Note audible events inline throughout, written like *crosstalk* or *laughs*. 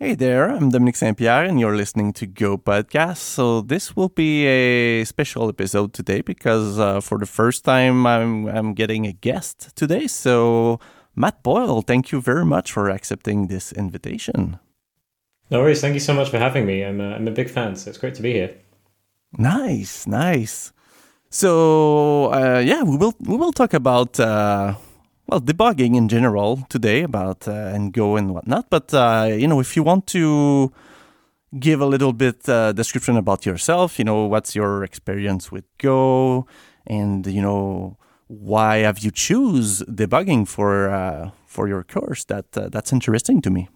Hey there, I'm Dominique St. Pierre, and you're listening to Go Podcast. So, this will be a special episode today because uh, for the first time, I'm, I'm getting a guest today. So, Matt Boyle, thank you very much for accepting this invitation. No worries. Thank you so much for having me. I'm a, I'm a big fan, so it's great to be here. Nice, nice. So, uh, yeah, we will we will talk about uh, well, debugging in general today about uh, and Go and whatnot. But uh, you know, if you want to give a little bit uh, description about yourself, you know, what's your experience with Go, and you know, why have you choose debugging for uh, for your course? That uh, that's interesting to me.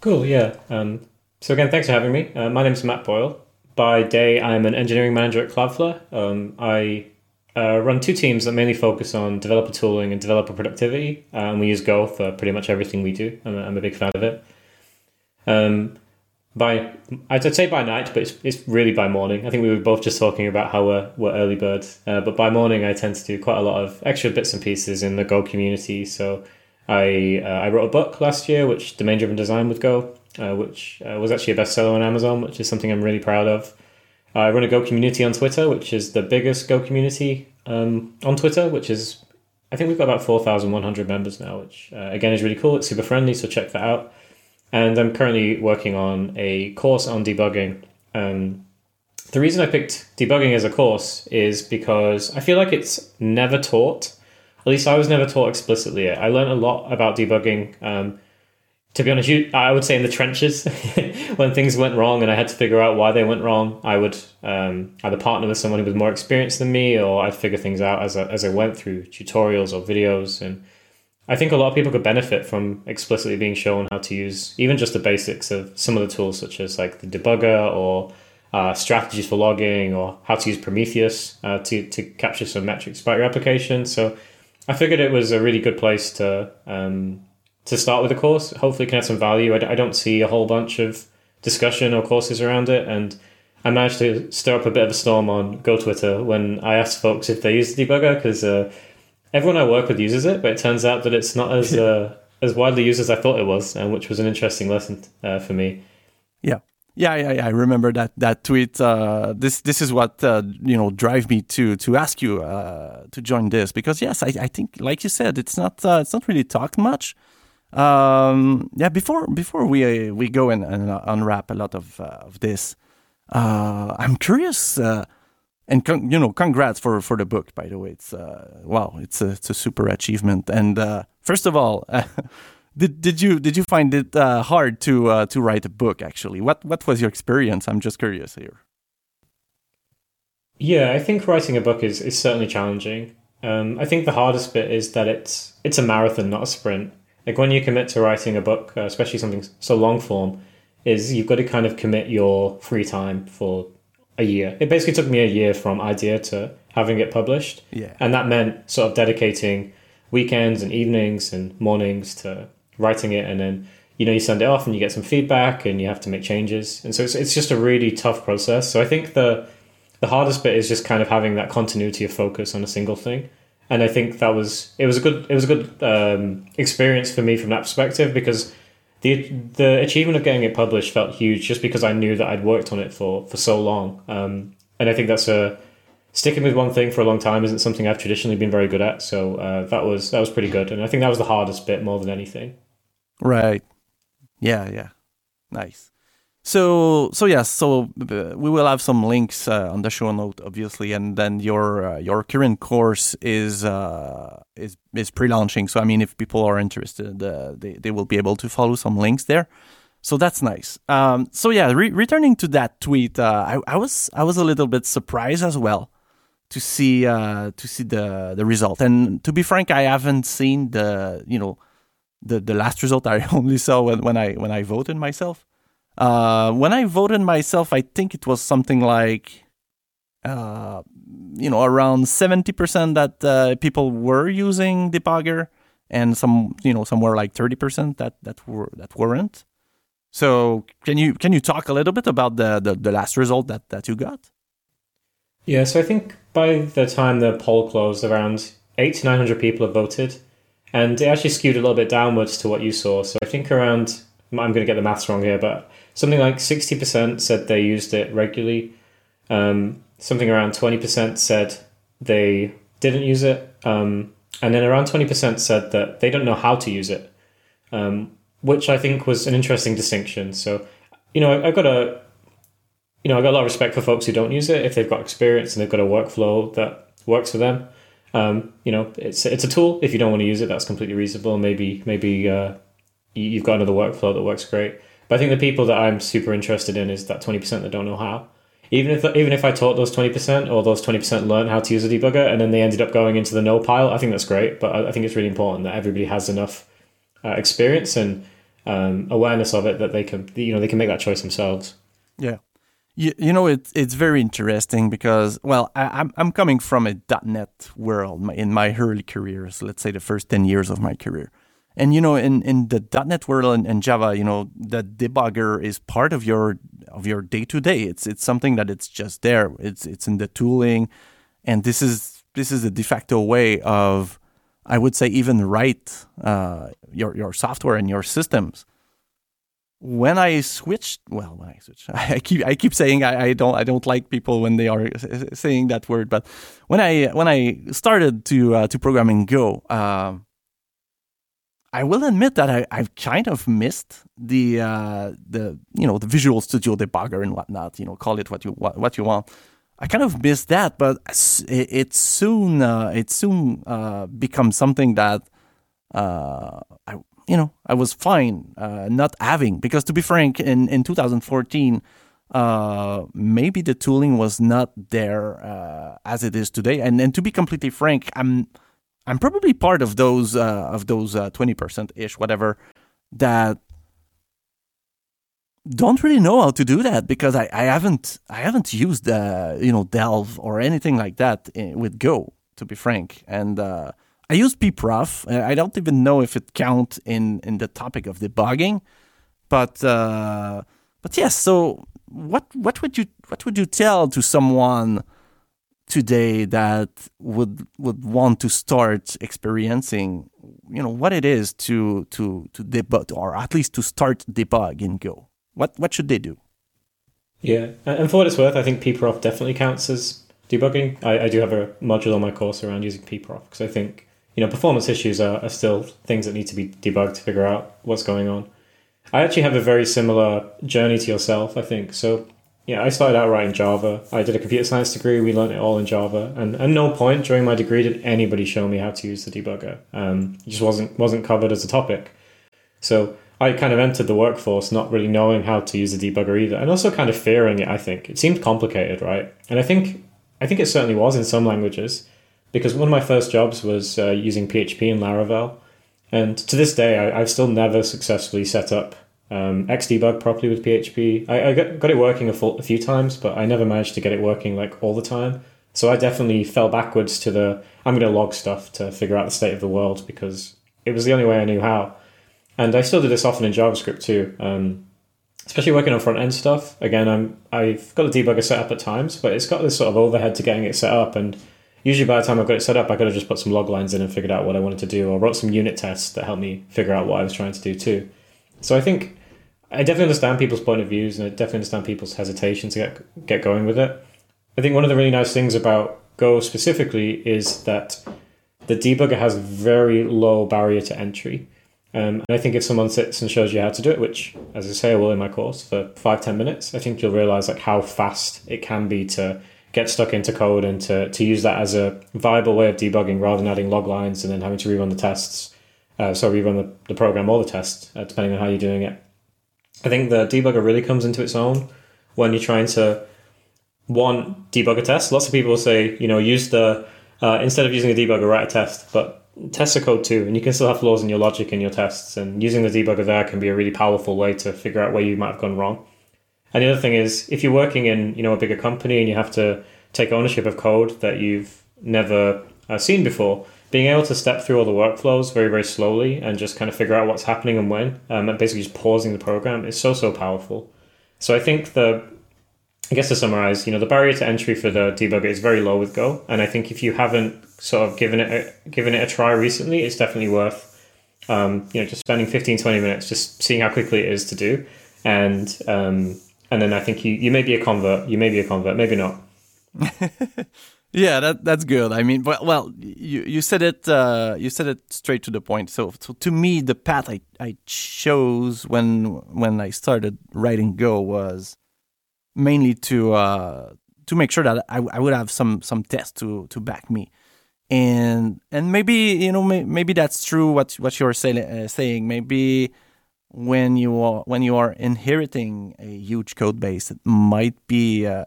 Cool. Yeah. Um, so again, thanks for having me. Uh, my name is Matt Boyle. By day, I'm an engineering manager at Cloudflare. Um, I uh, run two teams that mainly focus on developer tooling and developer productivity, uh, and we use Go for pretty much everything we do. I'm a, I'm a big fan of it. Um, by I'd say by night, but it's, it's really by morning. I think we were both just talking about how we're, we're early birds, uh, but by morning I tend to do quite a lot of extra bits and pieces in the Go community. So I uh, I wrote a book last year, which domain driven design with Go, uh, which uh, was actually a bestseller on Amazon, which is something I'm really proud of. I run a Go community on Twitter, which is the biggest Go community um, on Twitter, which is I think we've got about four thousand one hundred members now, which uh, again is really cool. It's super friendly, so check that out. And I'm currently working on a course on debugging. Um, the reason I picked debugging as a course is because I feel like it's never taught. At least I was never taught explicitly. I learned a lot about debugging um, to be honest, you, I would say in the trenches *laughs* when things went wrong and I had to figure out why they went wrong, I would um, either partner with someone who was more experienced than me or I'd figure things out as I, as I went through tutorials or videos. And I think a lot of people could benefit from explicitly being shown how to use even just the basics of some of the tools, such as like the debugger or uh, strategies for logging or how to use Prometheus uh, to, to capture some metrics about your application. So I figured it was a really good place to. Um, to start with a course. Hopefully, can add some value. I, I don't see a whole bunch of discussion or courses around it, and I managed to stir up a bit of a storm on Go Twitter when I asked folks if they use the debugger because uh, everyone I work with uses it, but it turns out that it's not as *laughs* uh, as widely used as I thought it was, and which was an interesting lesson uh, for me. Yeah. Yeah, yeah, yeah, I remember that that tweet. Uh, this this is what uh, you know drive me to to ask you uh, to join this because yes, I, I think like you said, it's not uh, it's not really talked much, um, yeah, before before we uh, we go and, unwrap a lot of uh, of this, uh, I'm curious, uh, and con- you know, congrats for for the book. By the way, it's uh, wow, it's a it's a super achievement. And first of all, *laughs* did did you did you find it uh, hard to uh, to write a book? Actually, what what was your experience? I'm just curious here. Yeah, I think writing a book is is certainly challenging. Um, I think the hardest bit is that it's it's a marathon, not a sprint like when you commit to writing a book, uh, especially something so long form, is you've got to kind of commit your free time for a year. It basically took me a year from idea to having it published. Yeah. And that meant sort of dedicating weekends and evenings and mornings to writing it and then you know you send it off and you get some feedback and you have to make changes and so it's, it's just a really tough process so i think the the hardest bit is just kind of having that continuity of focus on a single thing and I think that was it was a good it was a good um, experience for me from that perspective because the the achievement of getting it published felt huge just because I knew that I'd worked on it for for so long, um, and I think that's a sticking with one thing for a long time isn't something I've traditionally been very good at. So uh, that was that was pretty good, and I think that was the hardest bit more than anything. Right. Yeah. Yeah. Nice. So so yes, so uh, we will have some links uh, on the show note, obviously, and then your uh, your current course is uh, is is pre-launching. So I mean, if people are interested, uh, they they will be able to follow some links there. So that's nice. Um, so yeah, re- returning to that tweet, uh, I, I was I was a little bit surprised as well to see to see the the result. And to be frank, I haven't seen the you know the the last result. I *laughs* only saw when, when I when I voted myself. Uh, when I voted myself, I think it was something like, uh, you know, around 70% that uh, people were using debugger and some, you know, somewhere like 30% that, that were, that weren't. So can you, can you talk a little bit about the, the, the last result that, that you got? Yeah, so I think by the time the poll closed, around eight to 900 people have voted. And it actually skewed a little bit downwards to what you saw. So I think around I'm going to get the maths wrong here, but something like 60% said they used it regularly. Um, something around 20% said they didn't use it. Um, and then around 20% said that they don't know how to use it, um, which I think was an interesting distinction. So, you know, I, I've got a, you know, I got a lot of respect for folks who don't use it if they've got experience and they've got a workflow that works for them. Um, you know, it's it's a tool. If you don't want to use it, that's completely reasonable. Maybe maybe uh, you've got another workflow that works great. But I think the people that I'm super interested in is that twenty percent that don't know how. Even if even if I taught those twenty percent or those twenty percent learned how to use a debugger and then they ended up going into the no pile, I think that's great. But I, I think it's really important that everybody has enough uh, experience and um, awareness of it that they can you know they can make that choice themselves. Yeah. You, you know, it, it's very interesting because, well, I, I'm, I'm coming from a .NET world in my early careers let's say the first 10 years of my career. And, you know, in, in the .NET world and, and Java, you know, the debugger is part of your of your day to day. It's it's something that it's just there. It's it's in the tooling, and this is this is a de facto way of, I would say, even write uh, your your software and your systems when I switched, well, when I switched, *laughs* I keep I keep saying I, I, don't I don't like people when they are saying that word, but when I when I started to uh, to program in Go, uh, I will admit that I I've kind of missed the uh, the you know the Visual Studio debugger and whatnot. You know, call it what you what, what you want. I kind of missed that, but it, soon uh, it soon uh, becomes something that uh, I you know, I was fine uh, not having because to be frank, in in 2014, uh, maybe the tooling was not there uh, as it is today. And and to be completely frank, I'm I'm probably part of those uh, of those uh, twenty percent ish, whatever, that don't really know how to do that because I, I haven't I haven't used uh, you know Delve or anything like that in, eh, with Go to be frank and I use pprof. I don't even know if it counts in in the topic of debugging, but uh, but yes. So what what would you what would you tell to someone today that would would want to start experiencing you know what it is to to to debug or at least to start debug in Go? What what should they do? Yeah, and for what it's worth, I think pprof definitely counts as debugging. I, I do have a module on my course around using pprof because I think you know, performance issues are, are still things that need to be debugged to figure out what's going on. I actually have a very similar journey to yourself, I think. So, yeah, I started out writing Java. I did a computer science degree. We learned it all in Java, and at no point during my degree did anybody show me how to use the debugger. Um, it just wasn't wasn't covered as a topic. So I kind of entered the workforce not really knowing how to use the debugger either, and also kind of fearing it. I think it seemed complicated, right? And I think I think it certainly was in some languages because one of my first jobs was uh, using PHP and Laravel. And to this day, I, have still never successfully set up um, Xdebug properly with PHP. I, I got, got it working a, full, a few times, but I never managed to get it working like all the time. So I definitely fell backwards to the I'm going to log stuff to figure out the state of the world because it was the only way I knew how. And I still do this often in JavaScript too. Um, especially working on front end stuff. Again, I'm I've got the debugger set up at times, but it's got this sort of overhead to getting it set up, and usually by the time I've got it set up, I could have just put some log lines in and figured out what I wanted to do, or wrote some unit tests that helped me figure out what I was trying to do too. So I think I definitely understand people's point of views, and I definitely understand people's hesitation to get get going with it. I think one of the really nice things about Go specifically is that the debugger has very low barrier to entry. Um, and I think if someone sits and shows you how to do it, which, as I say, I will in my course for five ten minutes, I think you'll realize like how fast it can be to get stuck into code and to, to use that as a viable way of debugging rather than adding log lines and then having to rerun the tests. Uh, so rerun the, the program or the test, uh, depending on how you're doing it. I think the debugger really comes into its own when you're trying to one debugger test. Lots of people say, you know, use the uh, instead of using a debugger, write a test, but test the code too, and you can still have flaws in your logic in your tests. And using the debugger there can be a really powerful way to figure out where you might have gone wrong. And the other thing is, if you're working in you know a bigger company and you have to take ownership of code that you've never uh, seen before, being able to step through all the workflows very very slowly and just kind of figure out what's happening and when, um, and basically just pausing the program is so so powerful. So I think the I guess to summarize, you know, the barrier to entry for the debugger is very low with Go, and I think if you haven't sort of given it a, given it a try recently, it's definitely worth Um, you know, just spending 15, 20 minutes just seeing how quickly it is to do. And um, and then I think you, you may be a convert, you may be a convert, maybe not. *laughs* yeah, that that's good. I mean, well, well you you said it uh, you said it straight to the point. So, so to me, the path I, I chose when when I started writing Go was mainly to uh, to make sure that I, I would have some some tests to to back me and and maybe you know may, maybe that's true what what you're say, uh, saying maybe when you are when you are inheriting a huge code base it might be uh,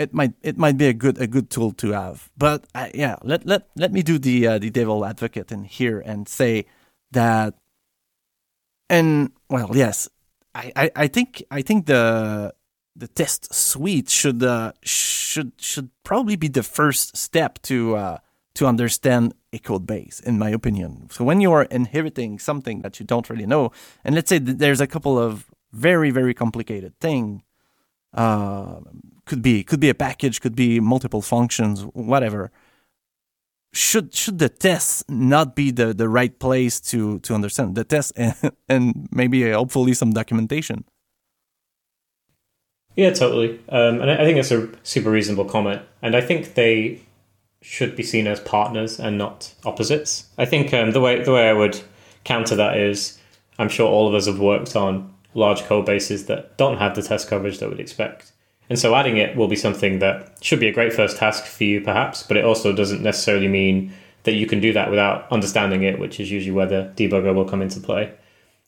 it might it might be a good a good tool to have but uh, yeah let let let me do the uh, the devil advocate in here and say that and well yes I, I, I think I think the the test suite should uh, should should probably be the first step to uh, to understand a code base, in my opinion. So when you are inheriting something that you don't really know, and let's say there's a couple of very very complicated thing, uh, could be could be a package, could be multiple functions, whatever. Should should the tests not be the, the right place to to understand the test and, *laughs* and maybe uh, hopefully some documentation? Yeah, totally. Um, and I think it's a super reasonable comment. And I think they should be seen as partners and not opposites. I think um, the way the way I would counter that is, I'm sure all of us have worked on large code bases that don't have the test coverage that we'd expect. And so adding it will be something that should be a great first task for you, perhaps, but it also doesn't necessarily mean that you can do that without understanding it, which is usually where the debugger will come into play.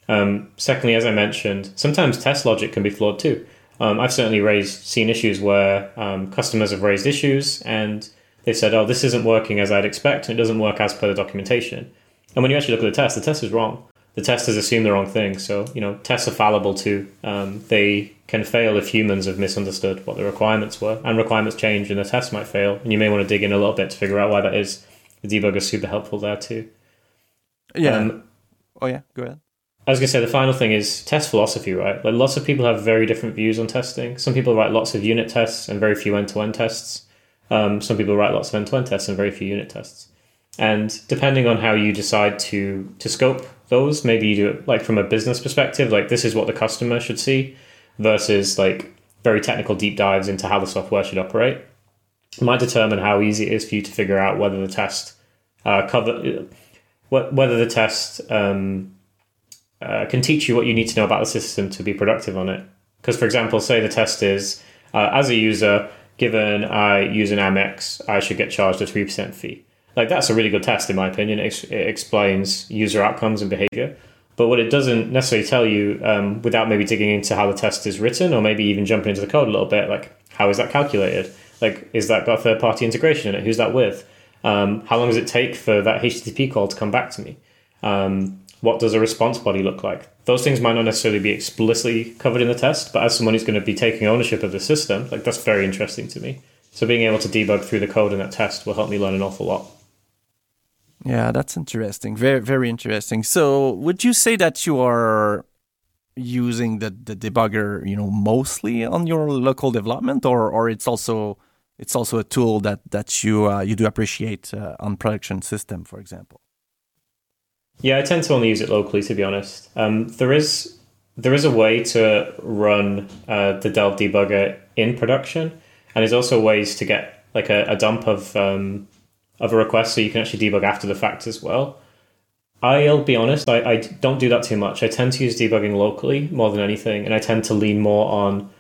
Um, secondly, as I mentioned, sometimes test logic can be flawed too. Um, I've certainly raised seen issues where um, customers have raised issues and they've said, "Oh, this isn't working as I'd expect, and it doesn't work as per the documentation." And when you actually look at the test, the test is wrong. The test has assumed the wrong thing. So you know, tests are fallible too. Um, they can fail if humans have misunderstood what the requirements were, and requirements change, and the test might fail. And you may want to dig in a little bit to figure out why that is. The debugger is super helpful there too. Yeah. Um, oh yeah. Go ahead. I was gonna say the final thing is test philosophy, right? Like lots of people have very different views on testing. Some people write lots of unit tests and very few end-to-end tests. Um, some people write lots of end-to-end tests and very few unit tests. And depending on how you decide to to scope those, maybe you do it like from a business perspective, like this is what the customer should see, versus like very technical deep dives into how the software should operate. It might determine how easy it is for you to figure out whether the test uh, cover whether the test um, uh, can teach you what you need to know about the system to be productive on it. Because, for example, say the test is uh, as a user, given I use an Amex, I should get charged a 3% fee. Like, that's a really good test, in my opinion. It, it explains user outcomes and behavior. But what it doesn't necessarily tell you, um, without maybe digging into how the test is written, or maybe even jumping into the code a little bit, like how is that calculated? Like, is that got third party integration in it? Who's that with? Um, how long does it take for that HTTP call to come back to me? Um, what does a response body look like? Those things might not necessarily be explicitly covered in the test, but as someone who's going to be taking ownership of the system, like that's very interesting to me. So being able to debug through the code in that test will help me learn an awful lot. Yeah, that's interesting. Very, very interesting. So, would you say that you are using the, the debugger, you know, mostly on your local development, or or it's also it's also a tool that that you uh, you do appreciate uh, on production system, for example? Yeah, I tend to only use it locally, to be honest. Um, there is there is a way to run uh, the Delve debugger in production, and there's also ways to get like a, a dump of um, of a request so you can actually debug after the fact as well. I'll be honest, I, I don't do that too much. I tend to use debugging locally more than anything, and I tend to lean more on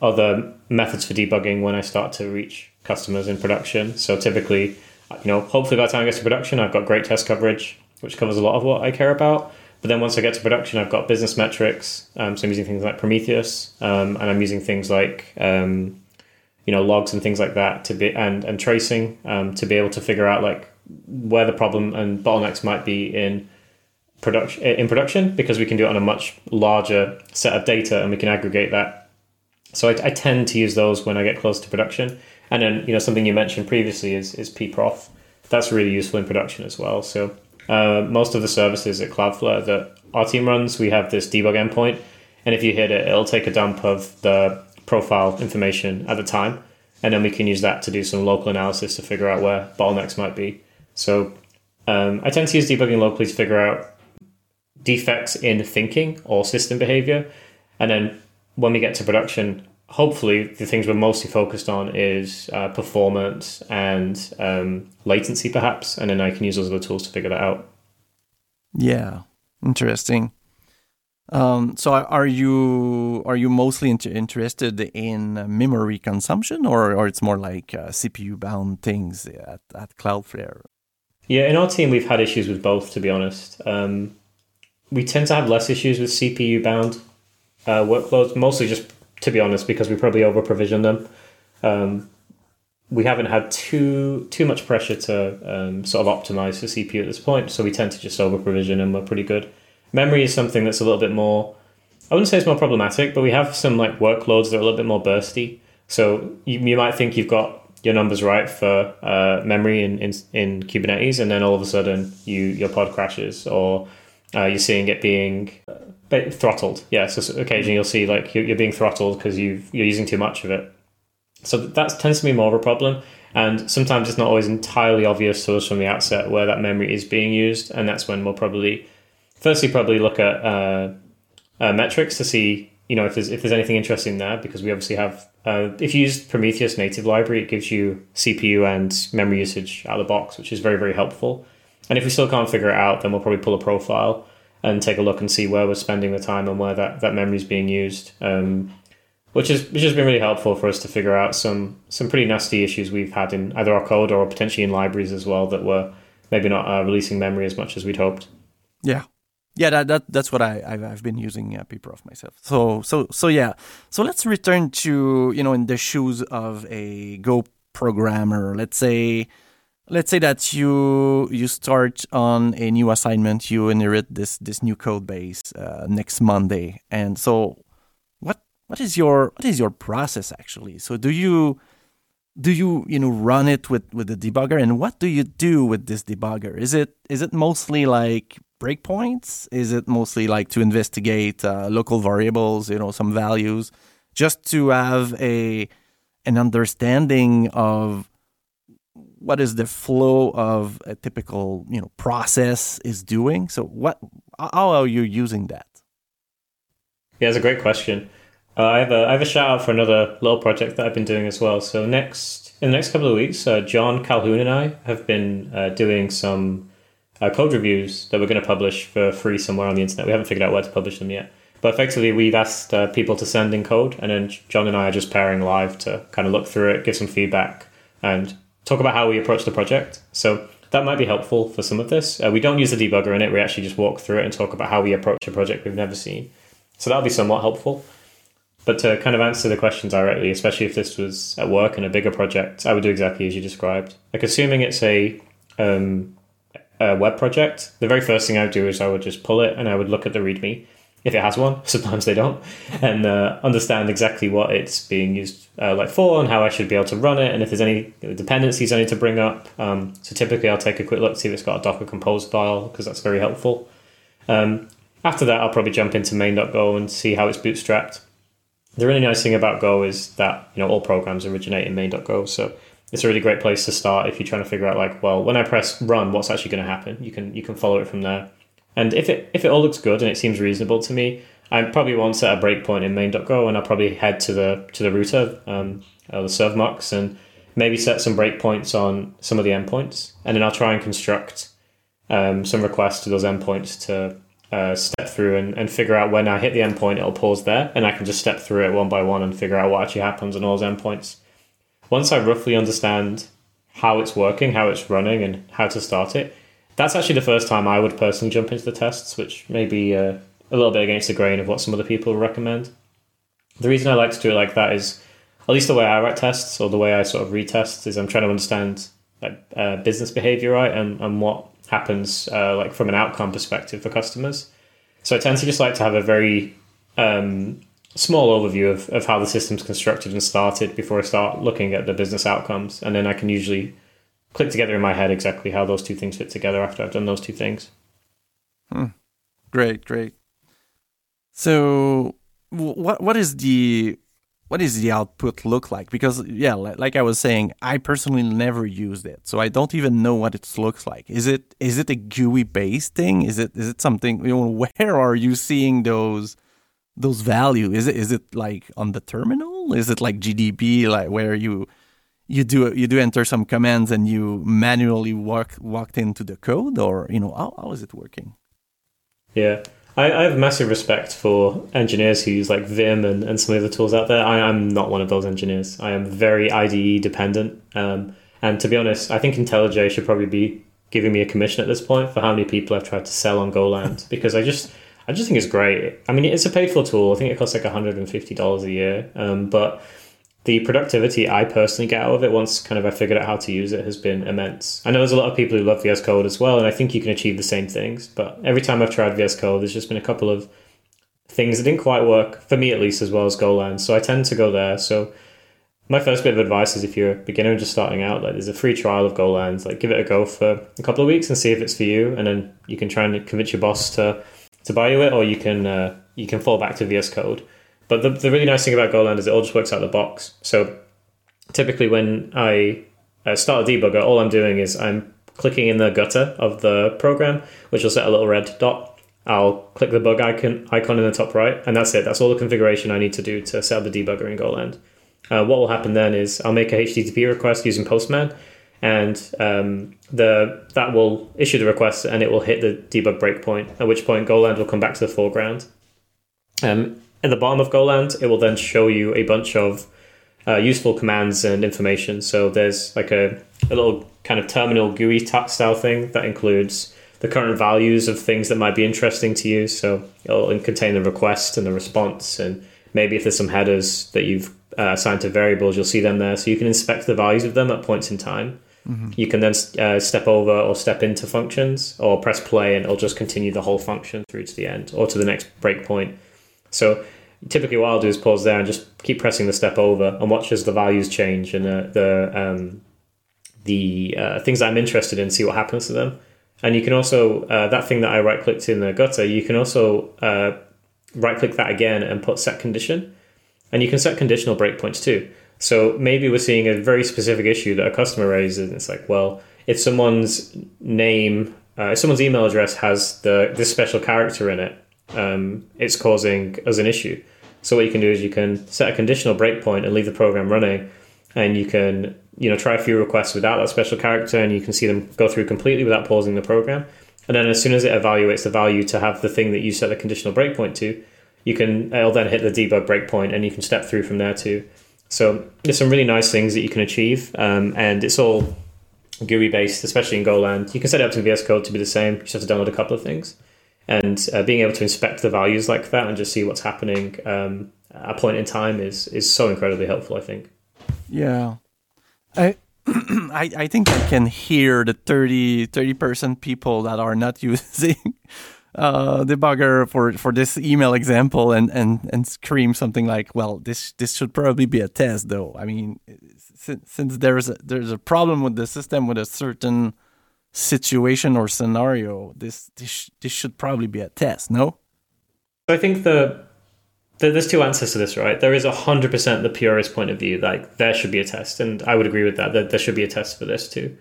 other methods for debugging when I start to reach customers in production. So typically, you know, hopefully by the time I get to production, I've got great test coverage which covers a lot of what I care about. But then once I get to production, I've got business metrics. Um, so I'm using things like Prometheus, um, and I'm using things like um, you know logs and things like that to be and and tracing um, to be able to figure out like where the problem and bottlenecks might be in production in production because we can do it on a much larger set of data and we can aggregate that. So I, I tend to use those when I get close to production. And then you know something you mentioned previously is is pprof. That's really useful in production as well. So uh, most of the services at Cloudflare that our team runs, we have this debug endpoint, and if you hit it, it'll take a dump of the profile information at the time, and then we can use that to do some local analysis to figure out where bottlenecks might be. So um, I tend to use debugging locally to figure out defects in thinking or system behavior. And then when we get to production, hopefully the things we're mostly focused on is uh, performance and um, latency, perhaps. And then I can use those other tools to figure that out. Yeah, interesting. Um, so are you are you mostly inter- interested in memory consumption, or or it's more like uh, CPU bound things at at Cloudflare? Yeah, in our team we've had issues with both. To be honest, um, we tend to have less issues with CPU bound uh, workloads, mostly just to be honest because we probably over provision them. Um, we haven't had too too much pressure to um, sort of optimize the CPU at this point, so we tend to just over provision and we're pretty good. Memory is something that's a little bit more. I wouldn't say it's more problematic, but we have some like workloads that are a little bit more bursty. So you, you might think you've got your numbers right for uh, memory in, in in Kubernetes, and then all of a sudden you your pod crashes, or uh, you're seeing it being uh, throttled. Yeah, so occasionally you'll see like you're, you're being throttled because you you're using too much of it. So that tends to be more of a problem, and sometimes it's not always entirely obvious to us from the outset where that memory is being used, and that's when we'll probably firstly probably look at uh, uh, metrics to see you know if there's if there's anything interesting there because we obviously have uh, if you use Prometheus native library it gives you CPU and memory usage out of the box which is very very helpful. And if we still can't figure it out then we'll probably pull a profile and take a look and see where we're spending the time and where that, that memory is being used um, which is which has been really helpful for us to figure out some some pretty nasty issues we've had in either our code or potentially in libraries as well that were maybe not uh, releasing memory as much as we'd hoped. Yeah yeah, that, that that's what I I've, I've been using uh, pprof myself. So so so yeah. So let's return to you know in the shoes of a Go programmer. Let's say let's say that you you start on a new assignment. You inherit this this new code base uh, next Monday, and so what what is your what is your process actually? So do you do you you know run it with with the debugger and what do you do with this debugger is it is it mostly like breakpoints? Is it mostly like to investigate uh, local variables, you know, some values, just to have a an understanding of what is the flow of a typical you know process is doing? So what how are you using that? Yeah, it's a great question. Uh, I have a I have a shout out for another little project that I've been doing as well. So next in the next couple of weeks, uh, Jon Calhoun and I have been uh, doing some uh, code reviews that we're going to publish for free somewhere on the internet. We haven't figured out where to publish them yet. But effectively, we've asked uh, people to send in code, and then Jon and I are just pairing live to kind of look through it, give some feedback, and talk about how we approach the project. So that might be helpful for some of this. Uh, we don't use the debugger in it. We actually just walk through it and talk about how we approach a project we've never seen. So that'll be somewhat helpful. But to kind of answer the question directly, especially if this was at work and a bigger project, I would do exactly as you described. Like assuming it's a um, a web project, the very first thing I would do is I would just pull it and I would look at the README if it has one. *laughs* Sometimes they don't, and uh, understand exactly what it's being used uh, like for and how I should be able to run it, and if there's any dependencies I need to bring up. Um, so typically, I'll take a quick look to see if it's got a Docker Compose file because that's very helpful. Um, after that, I'll probably jump into main.go and see how it's bootstrapped. The really nice thing about Go is that you know all programs originate in main.go, so it's a really great place to start if you're trying to figure out like, well, when I press run, what's actually going to happen? You can you can follow it from there. And if it if it all looks good and it seems reasonable to me, I probably won't set a breakpoint in main.go and I'll probably head to the to the router, um, the ServeMux, and maybe set some breakpoints on some of the endpoints, and then I'll try and construct um, some requests to those endpoints to uh, step through and, and figure out when I hit the endpoint, it'll pause there, and I can just step through it one by one and figure out what actually happens on all those endpoints once I roughly understand how it's working, how it's running, and how to start it, that's actually the first time I would personally jump into the tests, which may be uh, a little bit against the grain of what some other people recommend. The reason I like to do it like that is, at least the way I write tests or the way I sort of retest is I'm trying to understand like uh, business behavior, right, and, and what happens uh, like from an outcome perspective for customers. So I tend to just like to have a very um, small overview of, of how the system's constructed and started before I start looking at the business outcomes. And then I can usually click together in my head exactly how those two things fit together after I've done those two things. Hmm. Great, great. So what what is the what is the output look like? Because yeah, like I was saying, I personally never used it, so I don't even know what it looks like. Is it is it a GUI based thing? Is it is it something? You know, *laughs* where are you seeing those those value? Is it is it like on the terminal? Is it like GDB, like where you you do you do enter some commands and you manually walk walked into the code, or you know how, how is it working? Yeah. I, I, have massive respect for engineers who use like Vim and, and some of the tools out there. I, am not one of those engineers. I am very IDE dependent. Um, and to be honest, I think IntelliJ should probably be giving me a commission at this point for how many people I've tried to sell on Goland *laughs* because I just I just think it's great. I mean, it's a paid for tool. I think it costs like $150 a year. Um, but the productivity I personally get out of it once kind of I figured out how to use it has been immense. I know there's a lot of people who love VS Code as well, and I think you can achieve the same things. But every time I've tried VS Code, there's just been a couple of things that didn't quite work for me at least as well as Goland. So I tend to go there. So my first bit of advice is if you're a beginner and just starting out, like there's a free trial of Goland, like give it a go for a couple of weeks and see if it's for you, and then you can try and convince your boss to to buy you it, or you can uh, you can fall back to VS Code. But the, the really nice thing about Goland is it all just works out of the box. So typically when I uh, start a debugger, all I'm doing is I'm clicking in the gutter of the program, which will set a little red dot. I'll click the bug icon icon in the top right, and that's it. That's all the configuration I need to do to set up the debugger in Goland. Uh, what will happen then is I'll make a HTTP request using Postman, and um, the that will issue the request, and it will hit the debug breakpoint. At which point Goland will come back to the foreground. Um, at the bottom of Goland, it will then show you a bunch of uh, useful commands and information. So there's like a, a little kind of terminal GUI style thing that includes the current values of things that might be interesting to you. So it'll contain the request and the response, and maybe if there's some headers that you've uh, assigned to variables, you'll see them there. So you can inspect the values of them at points in time. Mm-hmm. You can then uh, step over or step into functions or press play, and it'll just continue the whole function through to the end or to the next breakpoint so typically what I'll do is pause there and just keep pressing the step over and watch as the values change and the the, um, the uh, things I'm interested in, see what happens to them. And you can also uh, that thing that I right clicked in the gutter, you can also uh, right click that again and put set condition, and you can set conditional breakpoints too. So maybe we're seeing a very specific issue that a customer raises, and it's like, well, if someone's name, uh, if someone's email address has the this special character in it, um, it's causing as an issue. So what you can do is you can set a conditional breakpoint and leave the program running, and you can you know try a few requests without that special character, and you can see them go through completely without pausing the program. And then as soon as it evaluates the value to have the thing that you set the conditional breakpoint to, you can it'll then hit the debug breakpoint, and you can step through from there too. So there's some really nice things that you can achieve, um, and it's all GUI based, especially in Goland. You can set it up to VS Code to be the same. You just have to download a couple of things and uh, being able to inspect the values like that and just see what's happening um, at a point in time is is so incredibly helpful. I think. Yeah, I. *clears throat* I, I think I can hear the 30 percent people that are not *laughs* using uh, debugger for, for this email example and, and, and scream something like, "Well, this this should probably be a test, though." I mean, since, since there's a, there's a problem with the system with a certain situation or scenario, this this, this should probably be a test, no? I think the, the there's two answers to this, right? There is hundred percent the purist point of view, like there should be a test, and I would agree with that. That there should be a test for this too.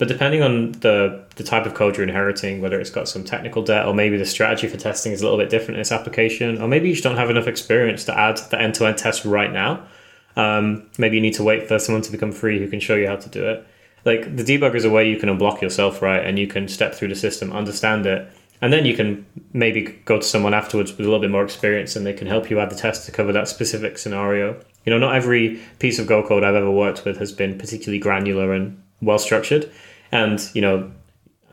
But depending on the the type of code you're inheriting, whether it's got some technical debt, or maybe the strategy for testing is a little bit different in its application, or maybe you just don't have enough experience to add the end to end test right now. Um, maybe you need to wait for someone to become free who can show you how to do it like the debugger is a way you can unblock yourself, right? And you can step through the system, understand it, and then you can maybe go to someone afterwards with a little bit more experience, and they can help you add the test to cover that specific scenario. You know, not every piece of Go code I've ever worked with has been particularly granular and well structured, and you know,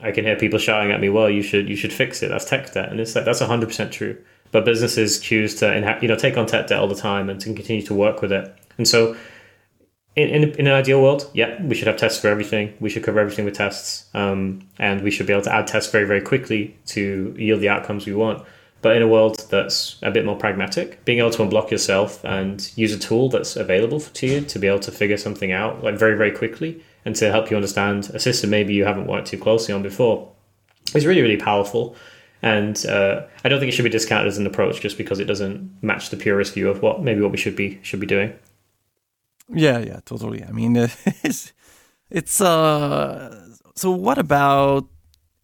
I can hear people shouting at me, "Well, you should you should fix it. That's tech debt," and it's like that's hundred percent true. But businesses choose to you know take on tech debt all the time and to continue to work with it, and so in, in, in, an ideal world, yeah, we should have tests for everything. We should cover everything with tests, um, and we should be able to add tests very, very quickly to yield the outcomes we want. But in a world that's a bit more pragmatic, being able to unblock yourself and use a tool that's available to you to be able to figure something out like very, very quickly and to help you understand a system maybe you haven't worked too closely on before is really, really powerful. And uh, I don't think it should be discounted as an approach just because it doesn't match the purist view of what maybe what we should be should be doing. Yeah, yeah, totally. I mean, *laughs* it's it's uh. So what about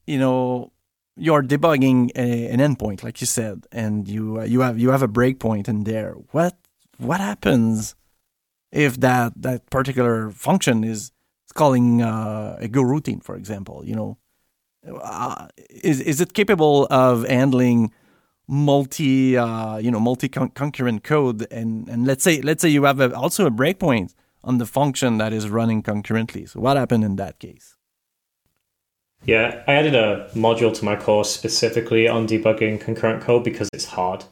you know you're debugging a, an endpoint, like you said, and you uh, you have you have a breakpoint in there. What what happens if that that particular function is calling uh, a goroutine, for example? You know, uh, is is it capable of handling multi uh, you know multi concurrent code? And and let's say let's say you have a, also a breakpoint on the function that is running concurrently. So what happened in that case? Yeah, I added a module to my course specifically on debugging concurrent code because it's hard.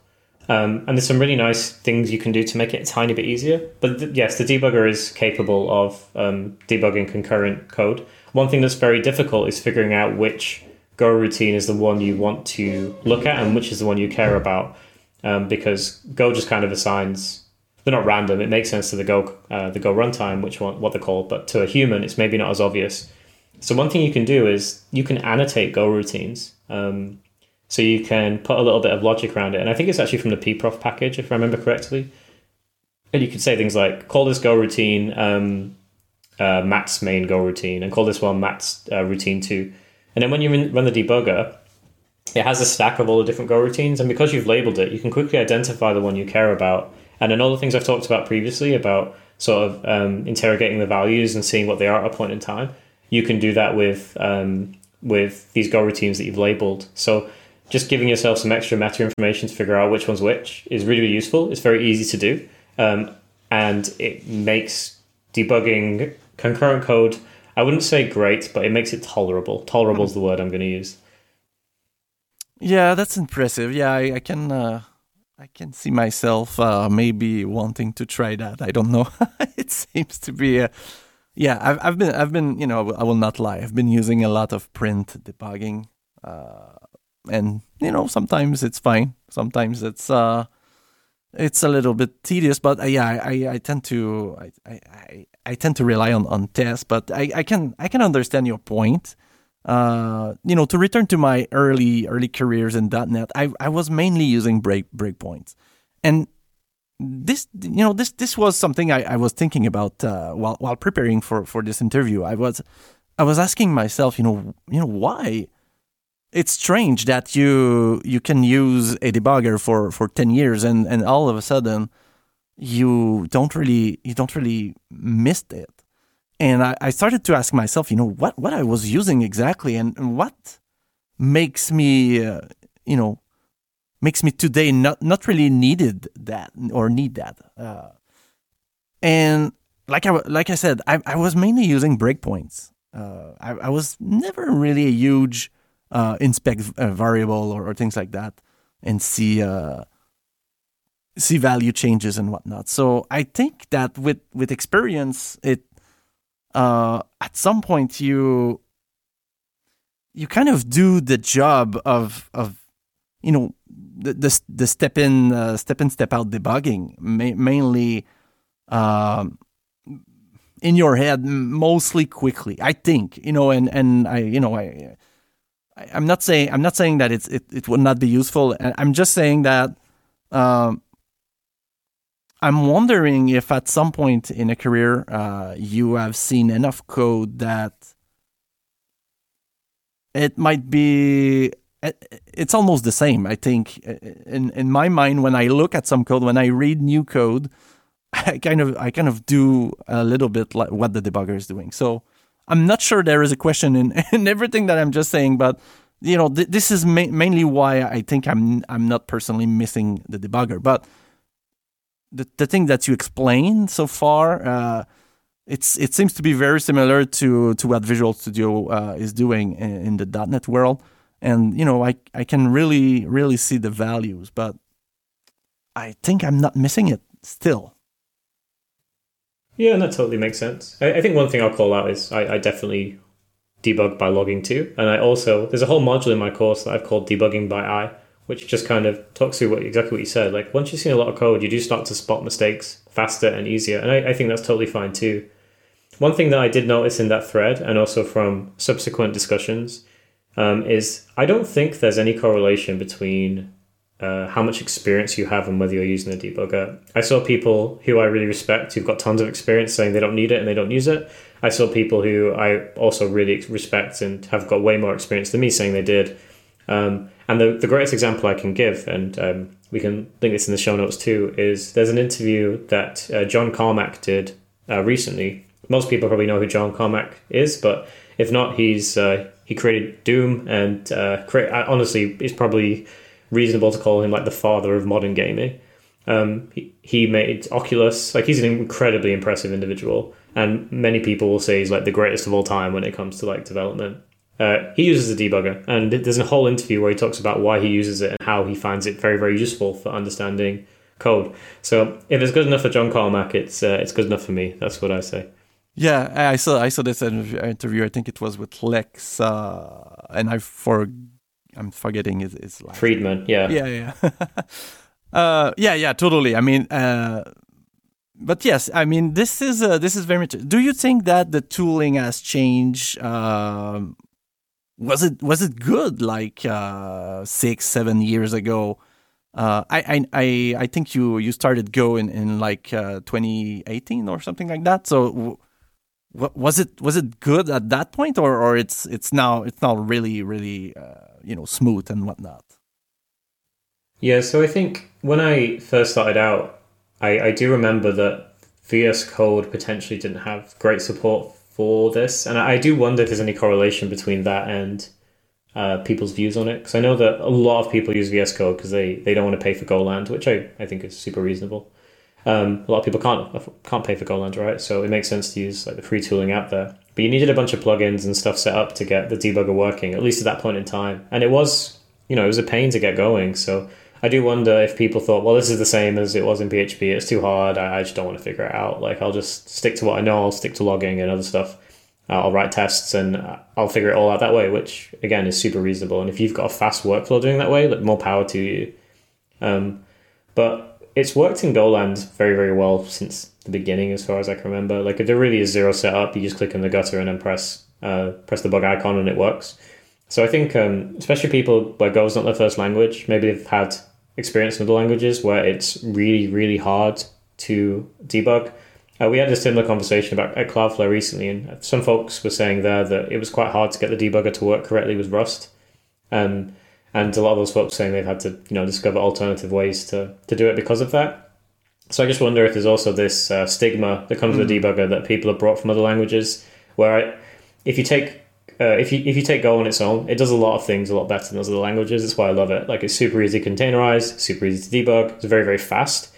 Um, and there's some really nice things you can do to make it a tiny bit easier. But th- yes, the debugger is capable of um, debugging concurrent code. One thing that's very difficult is figuring out which goroutine is the one you want to look at and which is the one you care about. Um, because Go just kind of assigns they're not random. It makes sense to the Go uh, the Go runtime, which one what they're called, but to a human, it's maybe not as obvious. So one thing you can do is you can annotate goroutines. Um, so you can put a little bit of logic around it. And I think it's actually from the pprof package, if I remember correctly. And you could say things like, call this goroutine um, uh, Matt's main goroutine, and call this one Matt's uh, routine too. And then when you run the debugger, it has a stack of all the different goroutines. And because you've labeled it, you can quickly identify the one you care about. And then all the things I've talked about previously about sort of um, interrogating the values and seeing what they are at a point in time you can do that with um, with these goroutines that you've labeled. So just giving yourself some extra meta information to figure out which one's which is really, really useful. It's very easy to do, um, and it makes debugging concurrent code. I wouldn't say great, but it makes it tolerable. Tolerable is the word I'm going to use. Yeah, that's impressive. Yeah, I, I can. Uh, I can see myself uh, maybe wanting to try that. I don't know. *laughs* it seems to be a yeah, I've I've been I've been you know I will not lie. I've been using a lot of print debugging, uh, and you know sometimes it's fine. Sometimes it's uh, it's a little bit tedious. But uh, yeah, I, I tend to I, I, I tend to rely on on tests. But I, I can I can understand your point. Uh, you know, to return to my early early careers in .NET, I I was mainly using break breakpoints, and this you know this this was something I, I was thinking about uh, while while preparing for for this interview. I was I was asking myself, you know, you know why it's strange that you you can use a debugger for for 10 years and and all of a sudden you don't really you don't really miss it and I, I started to ask myself you know what what i was using exactly and, and what makes me uh, you know makes me today not not really needed that or need that. Uh, and like I like I said, I, I was mainly using breakpoints. Uh, I, I was never really a huge uh, inspect a variable or, or, things like that and see uh, see value changes and whatnot. So I think that with with experience, it uh, at some point you you kind of do the job of of you know the the, the step in uh, step in step out debugging ma- mainly um, in your head mostly quickly i think you know and and i you know i, I am not saying i'm not saying that it's it, it would not be useful i'm just saying that um, i'm wondering if at some point in a career uh, you have seen enough code that it might be it's almost the same. I think in in my mind, when I look at some code, when I read new code, *laughs* I kind of I kind of do a little bit like what the debugger is doing. So I'm not sure there is a question in, *laughs* in everything that I'm just saying, but you know th- this is ma- mainly why I think I'm I'm not personally missing the debugger. But the the thing that you explained so far. Uh, it's it seems to be very similar to to what Visual Studio uh, is doing in, in the .NET world and you know I I can really really see the values, but I think I'm not missing it still. Yeah, and that totally makes sense. I, I think one thing I'll call out is I, I definitely debug by logging too, and I also there's a whole module in my course that I've called debugging by eye, which just kind of talks through what exactly what you said. Like once you've seen a lot of code, you do start to spot mistakes faster and easier, and I, I think that's totally fine too. One thing that I did notice in that thread, and also from subsequent discussions, um, is I don't think there's any correlation between uh, how much experience you have and whether you're using a debugger. I saw people who I really respect who've got tons of experience saying they don't need it and they don't use it. I saw people who I also really respect and have got way more experience than me saying they did. Um, and the, the greatest example I can give, and um, we can link this in the show notes too, is there's an interview that uh, John Carmack did uh, recently. Most people probably know who John Carmack is, but if not, he's uh, he created Doom, and uh, create, honestly, it's probably reasonable to call him like the father of modern gaming. Um, he, he made Oculus. Like he's an incredibly impressive individual, and many people will say he's like the greatest of all time when it comes to like development. Uh, he uses a debugger, and there's a whole interview where he talks about why he uses it and how he finds it very, very useful for understanding code. So if it's good enough for John Carmack, it's uh, it's good enough for me. That's what I say. Yeah, I saw I saw this interview. I think it was with Lex, uh, and I for I'm forgetting his, his last Fridman. Yeah, yeah, yeah, *laughs* uh, yeah, yeah. Totally. I mean, uh, but yes, I mean, this is uh, this is very much. Do you think that the tooling has changed? Um, was it was it good like uh, six seven years ago? Uh, I, I I think you you started Go in in like uh, 2018 or something like that. So was it was it good at that point, or or it's it's now it's now really really uh, you know smooth and whatnot? Yeah, so I think when I first started out, I, I do remember that VS Code potentially didn't have great support for this, and I, I do wonder if there's any correlation between that and uh, people's views on it. Because I know that a lot of people use VS Code because they, they don't want to pay for Goland, which I, I think is super reasonable. Um, a lot of people can't can't pay for Goland, right? So it makes sense to use like the free tooling out there. But you needed a bunch of plugins and stuff set up to get the debugger working, at least at that point in time. And it was, you know, it was a pain to get going. So I do wonder if people thought, well, this is the same as it was in PHP. It's too hard. I, I just don't want to figure it out. Like I'll just stick to what I know. I'll stick to logging and other stuff. I'll write tests and I'll figure it all out that way, which again is super reasonable. And if you've got a fast workflow doing that way, like more power to you. Um, but it's worked in Goland very, very well since the beginning, as far as I can remember. Like if there really is zero setup, you just click in the gutter and then press uh, press the bug icon and it works. So I think, um, especially people where Go is not their first language, maybe they've had experience in other languages where it's really, really hard to debug. Uh, we had a similar conversation about at Cloudflare recently, and some folks were saying there that it was quite hard to get the debugger to work correctly with Rust. Um, and a lot of those folks saying they've had to you know discover alternative ways to to do it because of that. So I just wonder if there's also this uh, stigma that comes mm. with debugger that people have brought from other languages, where I, if you take uh, if you if you take Go on its own, it does a lot of things a lot better than those other languages. That's why I love it. Like it's super easy to containerize, super easy to debug. It's very very fast.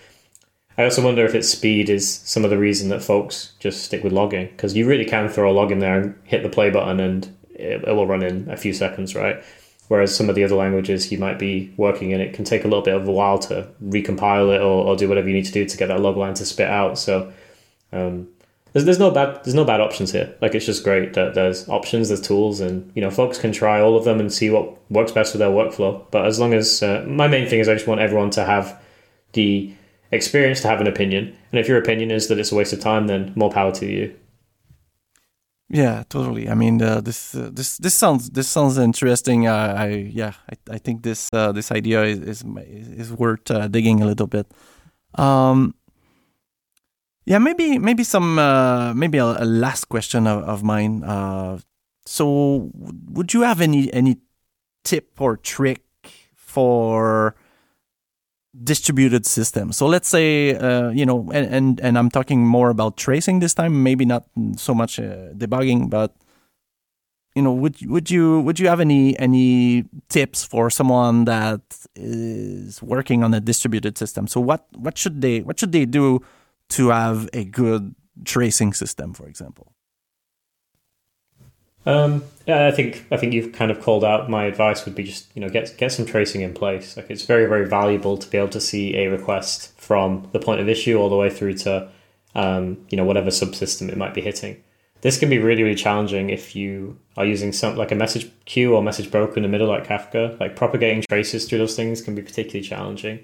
I also wonder if its speed is some of the reason that folks just stick with logging because you really can throw a log in there and hit the play button and it, it will run in a few seconds, right? Whereas some of the other languages you might be working in, it can take a little bit of a while to recompile it or, or do whatever you need to do to get that log line to spit out. So um, there's, there's no bad there's no bad options here. Like it's just great that there's options, there's tools, and you know folks can try all of them and see what works best for their workflow. But as long as uh, my main thing is, I just want everyone to have the experience to have an opinion, and if your opinion is that it's a waste of time, then more power to you. Yeah, totally. I mean, uh, this uh, this this sounds this sounds interesting. Uh, I yeah, I, I think this uh, this idea is is, is worth uh, digging a little bit. Um, yeah, maybe maybe some uh, maybe a, a, last question of, of mine. so, would you have any any tip or trick for distributed system. So let's say, uh, you know, and, and, and I'm talking more about tracing this time, maybe not so much uh, debugging, but you know, would would you would you have any any tips for someone that is working on a distributed system? So what what should they what should they do to have a good tracing system, for example? Um, yeah, I think I think you've kind of called out. My advice would be just you know get get some tracing in place. Like it's very very valuable to be able to see a request from the point of issue all the way through to um, you know whatever subsystem it might be hitting. This can be really really challenging if you are using some like a message queue or message broker in the middle like Kafka. Like propagating traces through those things can be particularly challenging,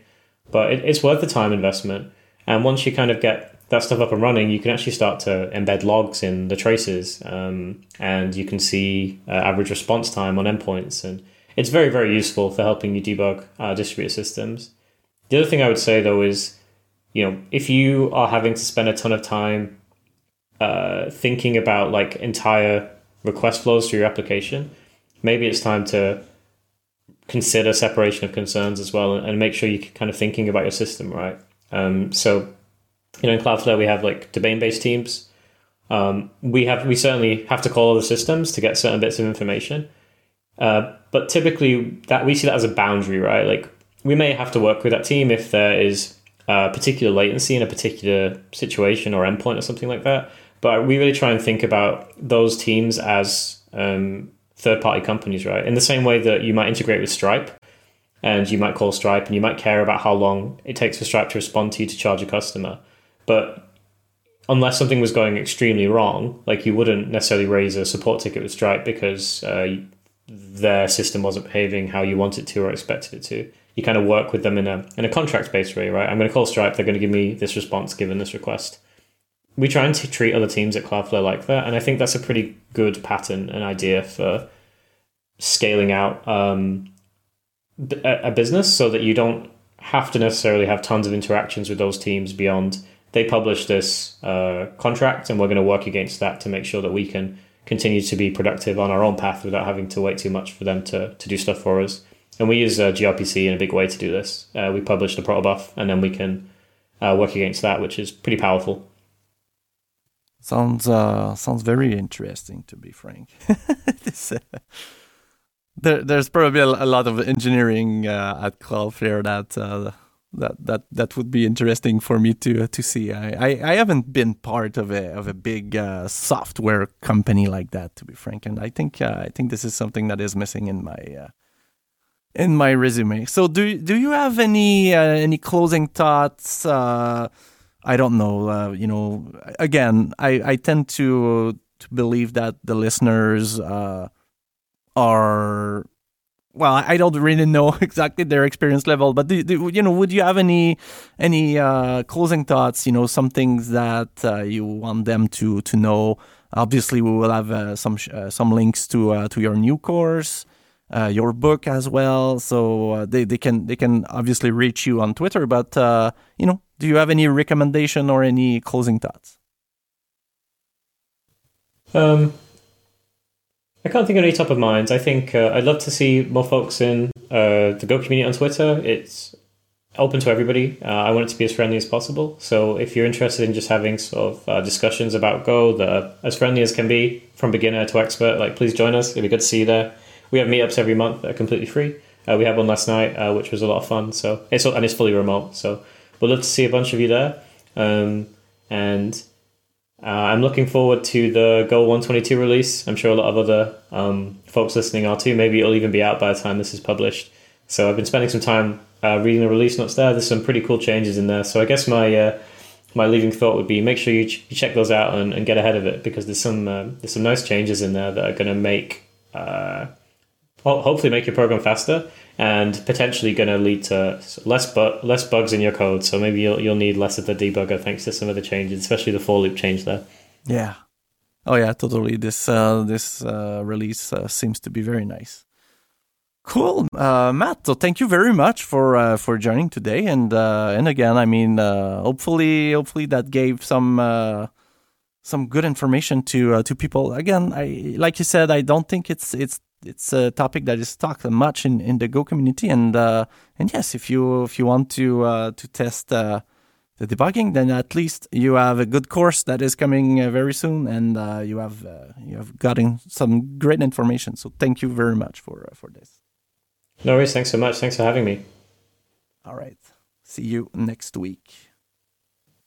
but it, it's worth the time investment. And once you kind of get that stuff up and running, you can actually start to embed logs in the traces, um, and you can see uh, average response time on endpoints, and it's very very useful for helping you debug uh, distributed systems. The other thing I would say though is, you know, if you are having to spend a ton of time uh, thinking about like entire request flows through your application, maybe it's time to consider separation of concerns as well and make sure you're kind of thinking about your system right. Um, so you know, in Cloudflare we have like domain based teams. Um, we have we certainly have to call other systems to get certain bits of information, uh, but typically that we see that as a boundary, right? Like we may have to work with that team if there is a particular latency in a particular situation or endpoint or something like that. But we really try and think about those teams as um, third party companies, right? In the same way that you might integrate with Stripe and you might call Stripe and you might care about how long it takes for Stripe to respond to you to charge a customer. But unless something was going extremely wrong, like you wouldn't necessarily raise a support ticket with Stripe because uh, their system wasn't behaving how you wanted to or expected it to. You kind of work with them in a in a contract based way, right? I'm going to call Stripe. They're going to give me this response given this request. We try and treat other teams at Cloudflare like that, and I think that's a pretty good pattern and idea for scaling out um, a business so that you don't have to necessarily have tons of interactions with those teams beyond they publish this uh, contract, and we're going to work against that to make sure that we can continue to be productive on our own path without having to wait too much for them to, to do stuff for us. And we use uh, gRPC in a big way to do this. Uh, we publish the protobuf, and then we can uh, work against that, which is pretty powerful. Sounds uh, sounds very interesting, to be frank. *laughs* this, uh, there, there's probably a, lot of engineering at Cloudflare that that that that would be interesting for me to uh, to see. I, I, I haven't been part of a of a big uh, software company like that, to be frank, and I think uh, I think this is something that is missing in my uh, in my resume. So do do you have any uh, any closing thoughts? Uh, I don't know. you know, again, I, I tend to to believe that the listeners are well, I don't really know *laughs* exactly their experience level, but do, do, you know, would you have any any uh, closing thoughts? You know, some things that uh, you want them to to know. Obviously, we will have uh, some uh, some links to uh, to your new course, uh, your book as well, so they, they can they can obviously reach you on Twitter. But you know, do you have any recommendation or any closing thoughts? Um, I can't think of any top of minds. I think uh, I'd love to see more folks in uh, the Go community on Twitter. It's open to everybody. Uh, I want it to be as friendly as possible. So if you're interested in just having sort of uh, discussions about Go that are as friendly as can be, from beginner to expert, like please join us. It'd be good to see you there. We have meetups every month that are completely free. Uh, we had one last night, uh, which was a lot of fun. So it's and it's fully remote. So we'd love to see a bunch of you there. Um, and uh, I'm looking forward to the Go 122 release. I'm sure a lot of other um, folks listening are too. Maybe it'll even be out by the time this is published. So I've been spending some time uh, reading the release notes there. There's some pretty cool changes in there. So I guess my uh, my leaving thought would be make sure you, ch- you check those out and, and, get ahead of it because there's some uh, there's some nice changes in there that are going to make uh, hopefully make your program faster and potentially going to lead to less bu- less bugs in your code. So maybe you'll you'll need less of the debugger thanks to some of the changes, especially the for loop change there. Yeah. Oh yeah, totally. This uh, this uh, release uh, seems to be very nice. Cool, uh, Matt. So thank you very much for uh, for joining today, and uh, and again, I mean, hopefully, hopefully that gave some some good information to to people. Again, I like you said, I don't think it's it's it's a topic that is talked much in, in the Go community, and uh, and yes, if you if you want to uh, to test uh, the debugging, then at least you have a good course that is coming uh, very soon, and uh, you have uh, you have gotten some great information. So thank you very much for for this. No worries. Thanks so much. Thanks for having me. All right. See you next week.